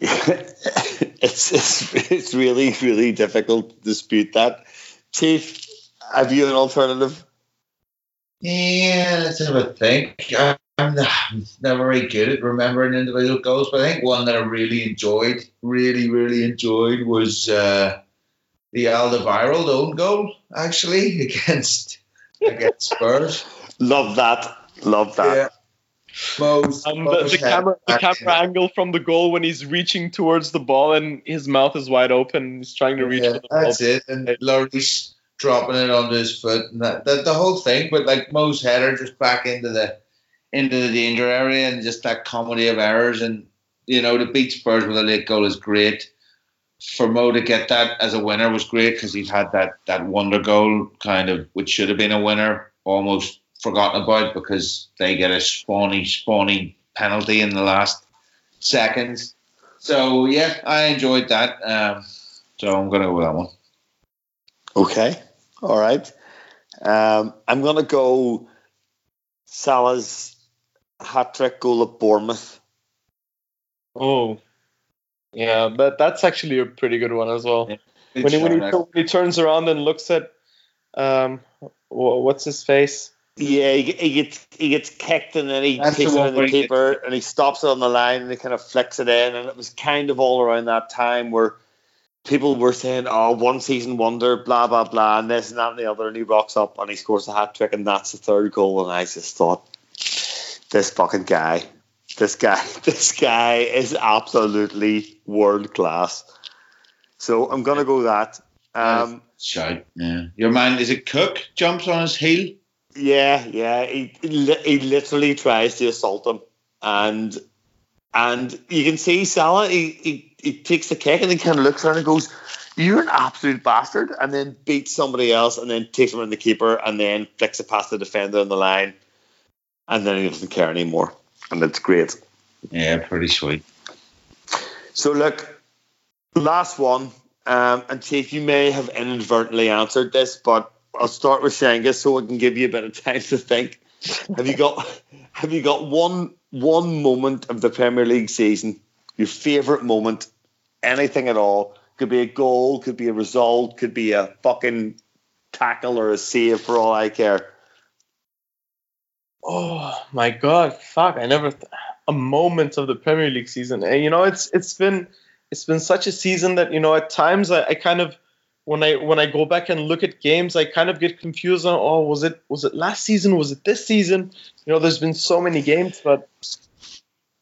it's, it's it's really really difficult to dispute that. Chief, have you an alternative? Yeah, let's have a think. I'm never very good at remembering individual goals, but I think one that I really enjoyed, really really enjoyed, was uh, the Alderweireld own goal actually against against Spurs. Love that. Love that. Yeah. Most, um, the, the camera, the camera angle from the goal when he's reaching towards the ball and his mouth is wide open. He's trying to reach. Yeah, that's ball. it. And Lloris dropping it onto his foot, and that, that the whole thing. But like Mo's header, just back into the into the danger area, and just that comedy of errors. And you know, to beat Spurs with a late goal is great. For Mo to get that as a winner was great because he's had that that wonder goal kind of which should have been a winner almost forgotten about because they get a spawny, spawny penalty in the last seconds. So yeah, I enjoyed that. Um, so I'm going to go with that one. Okay, all right. Um, I'm going to go Salah's hat trick goal at Bournemouth. Oh, yeah, but that's actually a pretty good one as well. Yeah, when, he, when, he, when he turns around and looks at um, what's his face? Yeah, he, he, gets he gets kicked and then he That's takes the it in the keeper and he stops it on the line and he kind of flicks it in and it was kind of all around that time where people were saying, "Oh, one season wonder," blah blah blah, and this and that and the other, and he rocks up and he scores a hat trick and that's the third goal, and I just thought, this fucking guy, this guy, this guy is absolutely world class. So I'm gonna go that. Um, Shout, yeah. Your man is it Cook jumps on his heel. Yeah, yeah. He, he literally tries to assault him, and and you can see Salah. He, he he takes the kick and he kind of looks around and goes, "You're an absolute bastard," and then beats somebody else and then takes him in the keeper and then flicks it past the defender on the line, and then he doesn't care anymore, and it's great. Yeah, pretty sweet. So look, last one, um, and Chief, you may have inadvertently answered this, but I'll start with Shangus so I can give you a bit of time to think. have you got have you got one one moment of the Premier League season, your favourite moment, anything at all? Could be a goal, could be a result, could be a fucking tackle or a save for all I care. Oh my god, fuck! I never th- a moment of the Premier League season. And, you know, it's it's been it's been such a season that you know at times I, I kind of when I when I go back and look at games, I kind of get confused on oh was it was it last season was it this season? You know, there's been so many games, but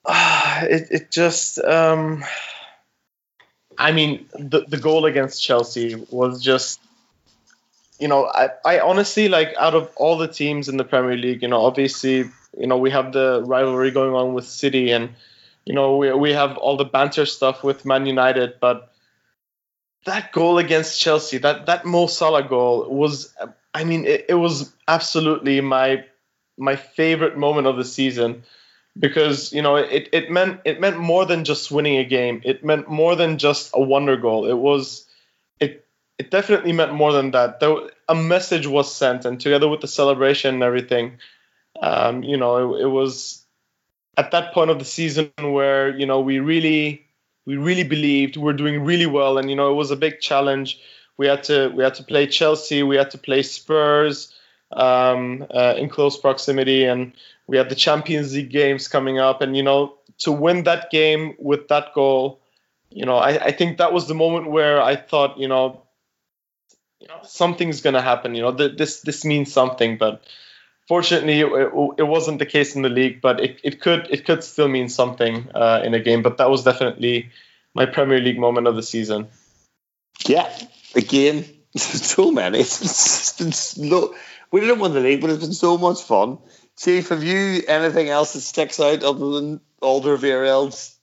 uh, it it just um, I mean the the goal against Chelsea was just you know I, I honestly like out of all the teams in the Premier League, you know obviously you know we have the rivalry going on with City and you know we we have all the banter stuff with Man United, but that goal against Chelsea, that that Mo Salah goal was, I mean, it, it was absolutely my my favorite moment of the season because you know it, it meant it meant more than just winning a game. It meant more than just a wonder goal. It was it it definitely meant more than that. Though a message was sent, and together with the celebration and everything, um, you know, it, it was at that point of the season where you know we really we really believed we were doing really well, and you know it was a big challenge. We had to we had to play Chelsea, we had to play Spurs um, uh, in close proximity, and we had the Champions League games coming up, and you know to win that game with that goal, you know I, I think that was the moment where I thought you know, you know something's gonna happen. You know th- this this means something, but fortunately, it, it, wasn't the case in the league, but it, it could it could still mean something uh, in a game. But that was definitely my Premier League moment of the season. Yeah, again, so many. It's, it's been slow. We didn't win the league, but it's been so much fun. Chief, have you anything else that sticks out other than Alderweireld's?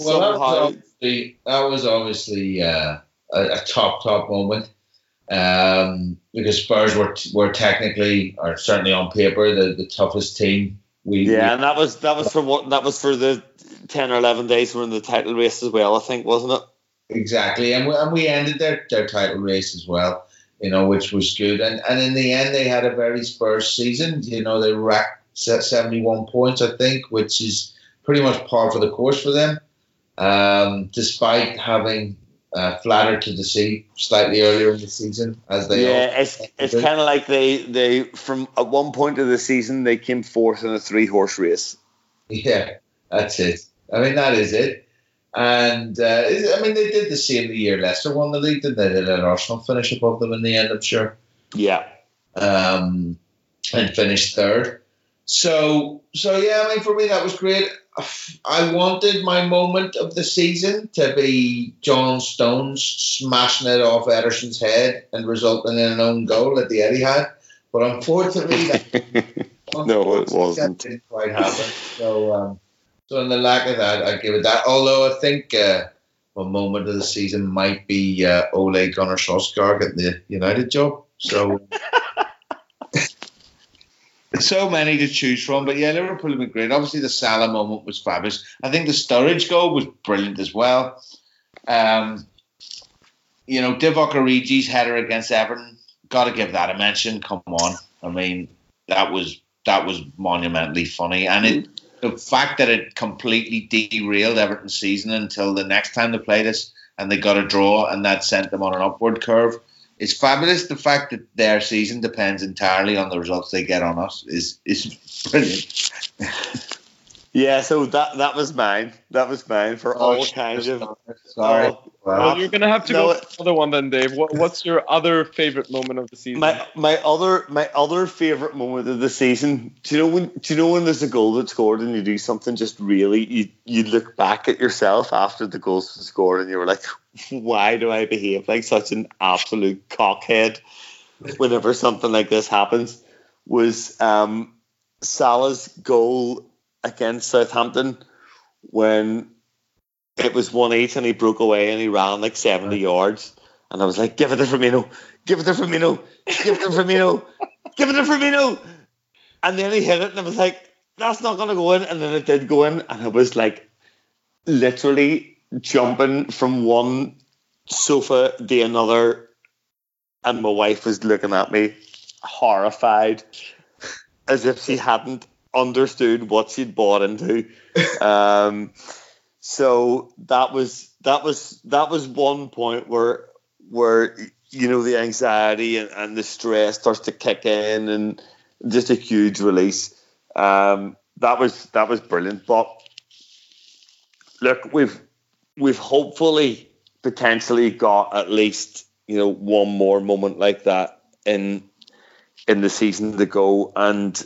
Well, that was obviously, that was obviously uh, a, a, top top moment um, because Spurs were were technically or certainly on paper the, the toughest team. We, yeah, we, and that was that was for what that was for the ten or eleven days we're in the title race as well. I think wasn't it? Exactly, and we, and we ended their, their title race as well. You know, which was good, and and in the end they had a very Spurs season. You know, they racked seventy one points, I think, which is pretty much par for the course for them. Um, despite having uh, flattered to see slightly earlier in the season as they yeah it's it's kind of like they they from at one point of the season they came fourth in a three horse race. Yeah that's it. I mean that is it. And uh, I mean they did the same the year Leicester won the league didn't they? They let Arsenal finish above them in the end I'm sure. Yeah. Um and finished third. So so yeah I mean for me that was great I wanted my moment of the season to be John Stones smashing it off Ederson's head and resulting in an own goal at the Etihad, but unfortunately, that, no, it wasn't. That didn't quite happen. So, um, so in the lack of that, I give it that. Although I think uh, a moment of the season might be uh, Ole Gunnar Solskjaer getting the United job. So. so many to choose from. But yeah, Liverpool have been great. Obviously, the Salah moment was fabulous. I think the Sturridge goal was brilliant as well. Um, you know, Divock Origi's header against Everton, got to give that a mention. Come on, I mean, that was that was monumentally funny, and it the fact that it completely derailed Everton's season until the next time they played us and they got a draw, and that sent them on an upward curve it's fabulous. The fact that their season depends entirely on the results they get on us is is brilliant. yeah, so that that was mine. That was mine for oh, all kinds of. Sorry. Well, you're gonna have to no, go for another one then, Dave. What, what's your other favorite moment of the season? My my other my other favorite moment of the season. Do you know when do you know when there's a goal that's scored and you do something just really you you look back at yourself after the goals were scored and you were like, why do I behave like such an absolute cockhead whenever something like this happens? Was um, Salah's goal against Southampton when it was one eight and he broke away and he ran like seventy yards, and I was like, "Give it to Firmino, give it to Firmino, give it to Firmino, give it to Firmino," and then he hit it and I was like, "That's not gonna go in," and then it did go in, and I was like, literally jumping from one sofa to another, and my wife was looking at me horrified, as if she hadn't understood what she'd bought into. Um, so that was that was that was one point where where you know the anxiety and, and the stress starts to kick in and just a huge release. Um, that was that was brilliant. But look, we've we've hopefully potentially got at least you know one more moment like that in in the season to go, and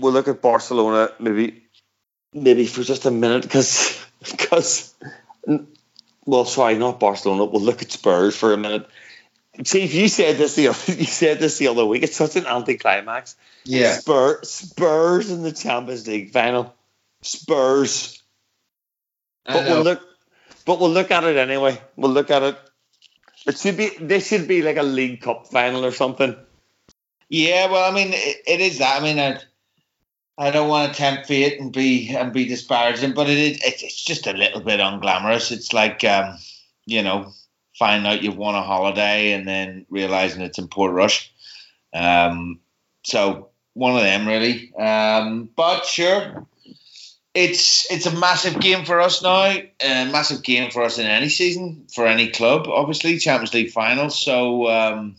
we'll look at Barcelona maybe maybe for just a minute because because well, sorry, not Barcelona. We'll look at Spurs for a minute. Chief, you said this the other, you said this the other week. It's such an anticlimax. Yeah. Spurs, Spurs in the Champions League final. Spurs. But we'll look. But we'll look at it anyway. We'll look at it. It should be. This should be like a League Cup final or something. Yeah, well, I mean, it, it is that. I mean, I, I don't want to tempt fate and be and be disparaging, but it is. It's just a little bit unglamorous. It's like, um, you know, finding out you've won a holiday and then realizing it's in Portrush. Um, so one of them, really. Um, but sure, it's it's a massive game for us now. A massive game for us in any season for any club. Obviously, Champions League final. So um,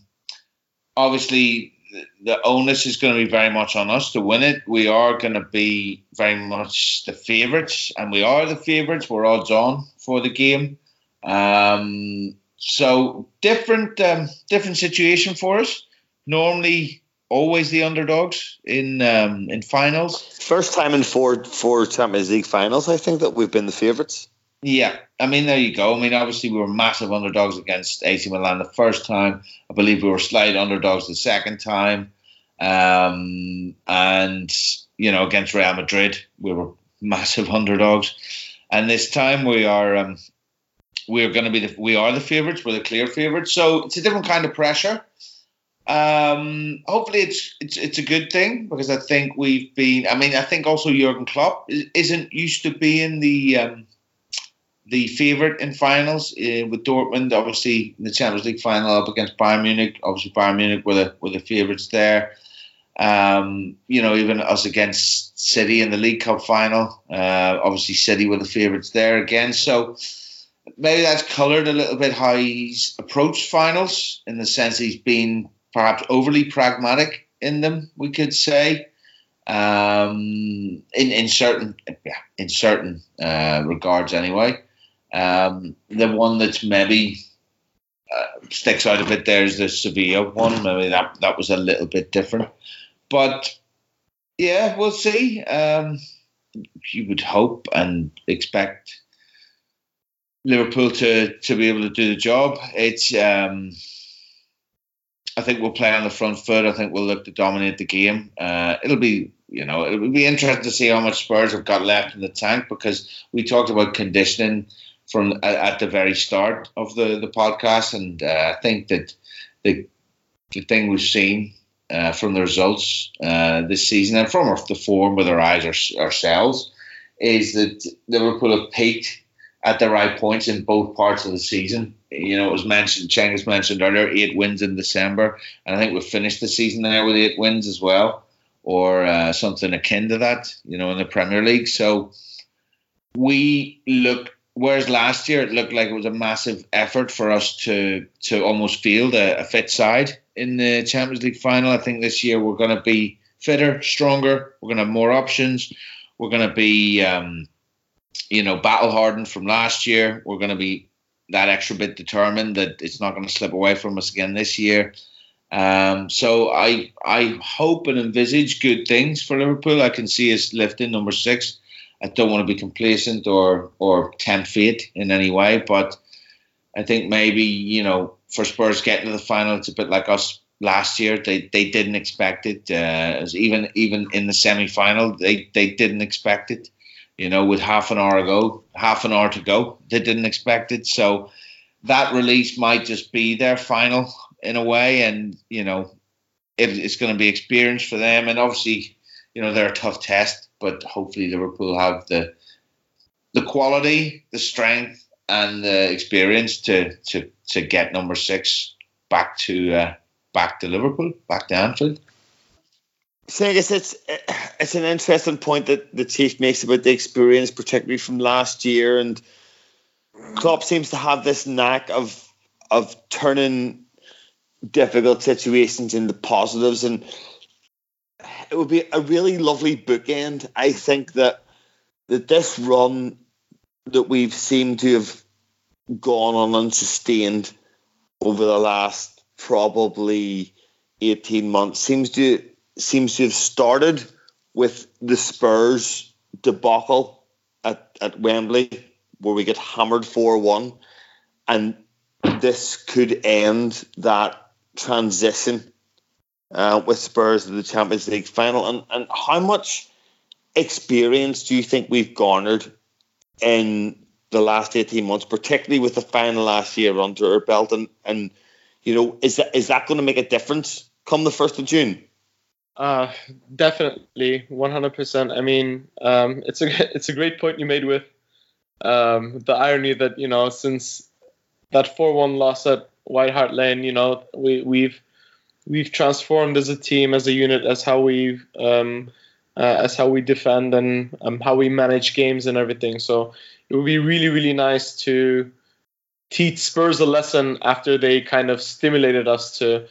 obviously the onus is going to be very much on us to win it. We are going to be very much the favourites, and we are the favourites. We're odds on for the game. Um, so different, um, different situation for us. Normally, always the underdogs in um, in finals. First time in four four Champions League finals, I think that we've been the favourites. Yeah, I mean there you go. I mean obviously we were massive underdogs against AC Milan the first time. I believe we were slight underdogs the second time, um, and you know against Real Madrid we were massive underdogs, and this time we are um, we are going to be the we are the favourites. We're the clear favourites. So it's a different kind of pressure. Um, hopefully it's it's it's a good thing because I think we've been. I mean I think also Jurgen Klopp isn't used to being the um, the favourite in finals uh, with Dortmund, obviously in the Champions League final up against Bayern Munich. Obviously, Bayern Munich were the were the favourites there. Um, you know, even us against City in the League Cup final. Uh, obviously, City were the favourites there again. So maybe that's coloured a little bit how he's approached finals in the sense he's been perhaps overly pragmatic in them. We could say. Um, in in certain in certain uh, regards anyway. Um, the one that's maybe uh, sticks out a bit there is the Sevilla one. Maybe that that was a little bit different, but yeah, we'll see. Um, you would hope and expect Liverpool to to be able to do the job. It's um, I think we'll play on the front foot. I think we'll look to dominate the game. Uh, it'll be you know it'll be interesting to see how much Spurs have got left in the tank because we talked about conditioning from at the very start of the the podcast, and uh, I think that the the thing we've seen uh, from the results uh, this season and from the form with our eyes our, ourselves is that Liverpool have peaked at the right points in both parts of the season. You know, it was mentioned, Cengiz mentioned earlier, eight wins in December, and I think we've finished the season there with eight wins as well, or uh, something akin to that. You know, in the Premier League. So we look whereas last year it looked like it was a massive effort for us to to almost field a, a fit side in the Champions League final. I think this year we're going to be fitter, stronger. We're going to have more options. We're going to be, um, you know, battle hardened from last year. We're going to be that extra bit determined that it's not going to slip away from us again this year. Um, so I I hope and envisage good things for Liverpool. I can see us lifting number six I don't want to be complacent or or tempt fate in any way, but I think maybe you know for Spurs getting to the final, it's a bit like us last year. They they didn't expect it. Uh, even even in the semi final, they they didn't expect it. you know, with half an hour ago, half an hour to go. They didn't expect it, so that release might just be their final in a way, and you know, it, it's going to be experience for them, and obviously, you know, they're a tough test, but hopefully Liverpool have the the quality, the strength, and the experience to to to get number six back to uh, back to Liverpool, back to Anfield. So I guess it's it's an interesting point that the chief makes about the experience, particularly from last year. And Klopp seems to have this knack of of turning difficult situations into positives, and it would be a really lovely bookend. I think that that this run that we've seemed to have gone on unsustained over the last probably eighteen months seems to seems to have started with the Spurs debacle at, at Wembley, where we get hammered 4 1. And this could end that transition uh, with Spurs to the Champions League final. And, and how much experience do you think we've garnered in the last 18 months, particularly with the final last year under our belt? And, and you know, is that, is that going to make a difference come the 1st of June? Uh, definitely, 100%. I mean, um, it's a it's a great point you made with um, the irony that you know since that 4-1 loss at White Hart Lane, you know we we've we've transformed as a team, as a unit, as how we um, uh, as how we defend and um, how we manage games and everything. So it would be really really nice to teach Spurs a lesson after they kind of stimulated us to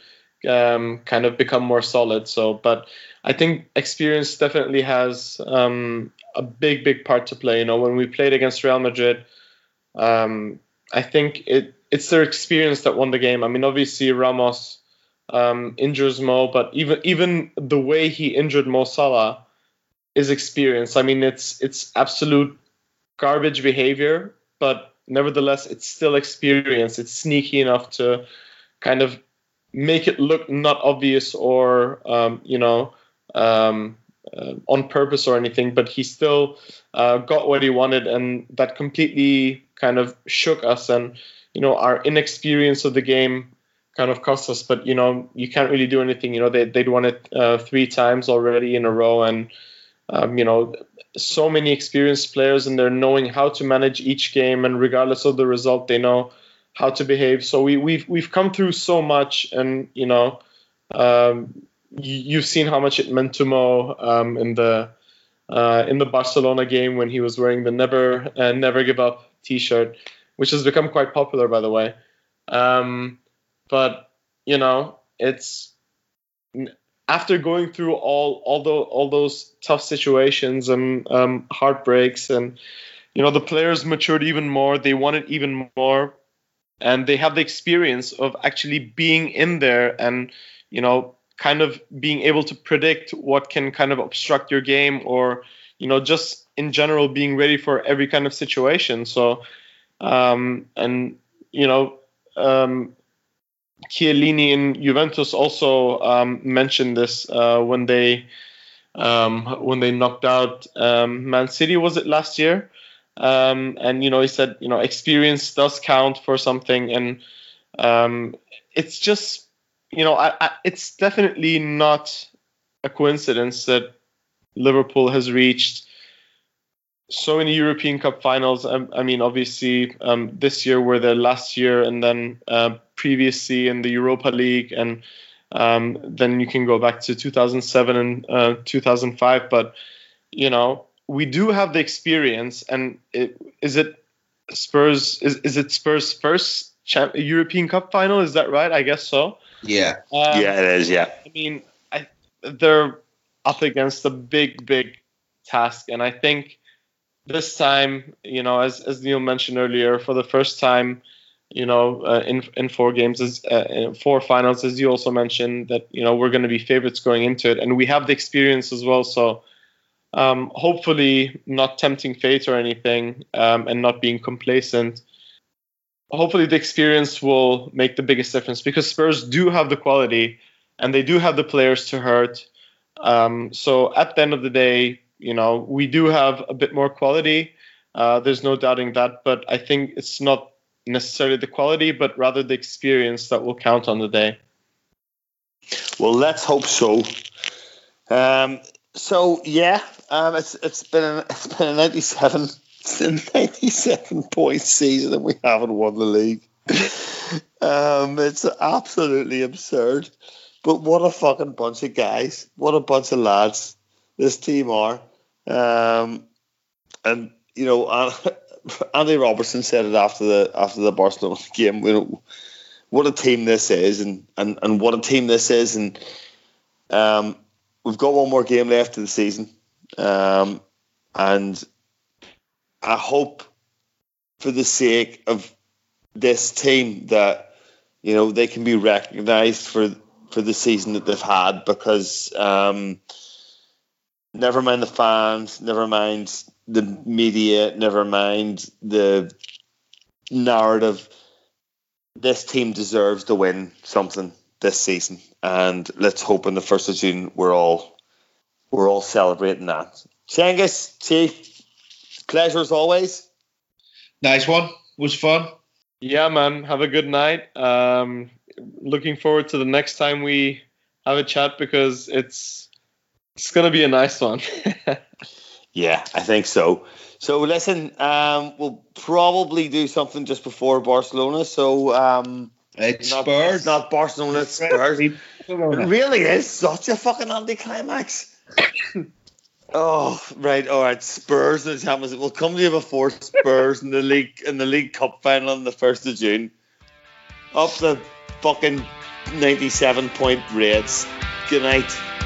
um, kind of become more solid. So, but I think experience definitely has um, a big, big part to play. You know, when we played against Real Madrid, um, I think it it's their experience that won the game. I mean, obviously Ramos um, injures Mo, but even even the way he injured Mo Salah is experience. I mean, it's it's absolute garbage behavior, but nevertheless, it's still experience. It's sneaky enough to kind of make it look not obvious or um, you know um, uh, on purpose or anything, but he still uh, got what he wanted, and that completely kind of shook us. And you know, our inexperience of the game kind of cost us. But you know, you can't really do anything. You know, they they'd won it uh, three times already in a row, and um, you know, so many experienced players, and they're knowing how to manage each game, and regardless of the result, they know how to behave. So we, we've we've come through so much, and you know, um, you've seen how much it meant to Mo um, in the uh, in the Barcelona game when he was wearing the never uh, never give up T-shirt, which has become quite popular, by the way. Um, but you know, it's after going through all all, the, all those tough situations and um, heartbreaks and you know the players matured even more they wanted even more and they have the experience of actually being in there and you know kind of being able to predict what can kind of obstruct your game or you know just in general being ready for every kind of situation. So um, and you know um, Chiellini in Juventus also um, mentioned this uh, when they um, when they knocked out um, Man City was it last year um, and you know, he said, you know, experience does count for something, and um, it's just, you know, I, I, it's definitely not a coincidence that Liverpool has reached so many European Cup finals. I, I mean, obviously, um, this year were their last year, and then uh, previously in the Europa League, and um, then you can go back to 2007 and uh, 2005. But you know, we do have the experience, and it, is it Spurs? Is, is it Spurs' first champ, European Cup final? Is that right? I guess so. Yeah. Um, yeah, it is. Yeah. I mean, I, they're up against a big, big task, and I think this time, you know, as as Neil mentioned earlier, for the first time, you know, uh, in in four games, as uh, four finals, as you also mentioned, that you know we're going to be favorites going into it, and we have the experience as well. So um, hopefully not tempting fate or anything um, and not being complacent. Hopefully, the experience will make the biggest difference because Spurs do have the quality and they do have the players to hurt. Um, so, at the end of the day, you know, we do have a bit more quality. Uh, there's no doubting that, but I think it's not necessarily the quality, but rather the experience that will count on the day. Well, let's hope so. Um, so yeah, um, it's it's been a, it's been a 97, it's a 97 point season, and we haven't won the league. um, it's absolutely absurd. But what a fucking bunch of guys! What a bunch of lads this team are. Um, and you know, Andy Robertson said it after the after the Barcelona game. You know, what a team this is, and and and what a team this is, and um, we've got one more game left of the season, um, and I hope for the sake of this team that you know they can be recognised for for the season that they've had because um, never mind the fans, never mind the media, never mind the narrative. This team deserves to win something this season, and let's hope on the first of June we're all we're all celebrating that. Cengiz, Chief, pleasure as always. Nice one. Was fun. Yeah, man. Have a good night. Um, looking forward to the next time we have a chat because it's it's gonna be a nice one. yeah, I think so. So listen, um, we'll probably do something just before Barcelona. So um, it's not, Spurs, it's not Barcelona, it's Spurs. It really is such a fucking anticlimax. oh right, all right. Spurs and the Champions. We'll come to you before Spurs in the league in the League Cup final on the first of June. Up the fucking ninety-seven point Reds. Good night.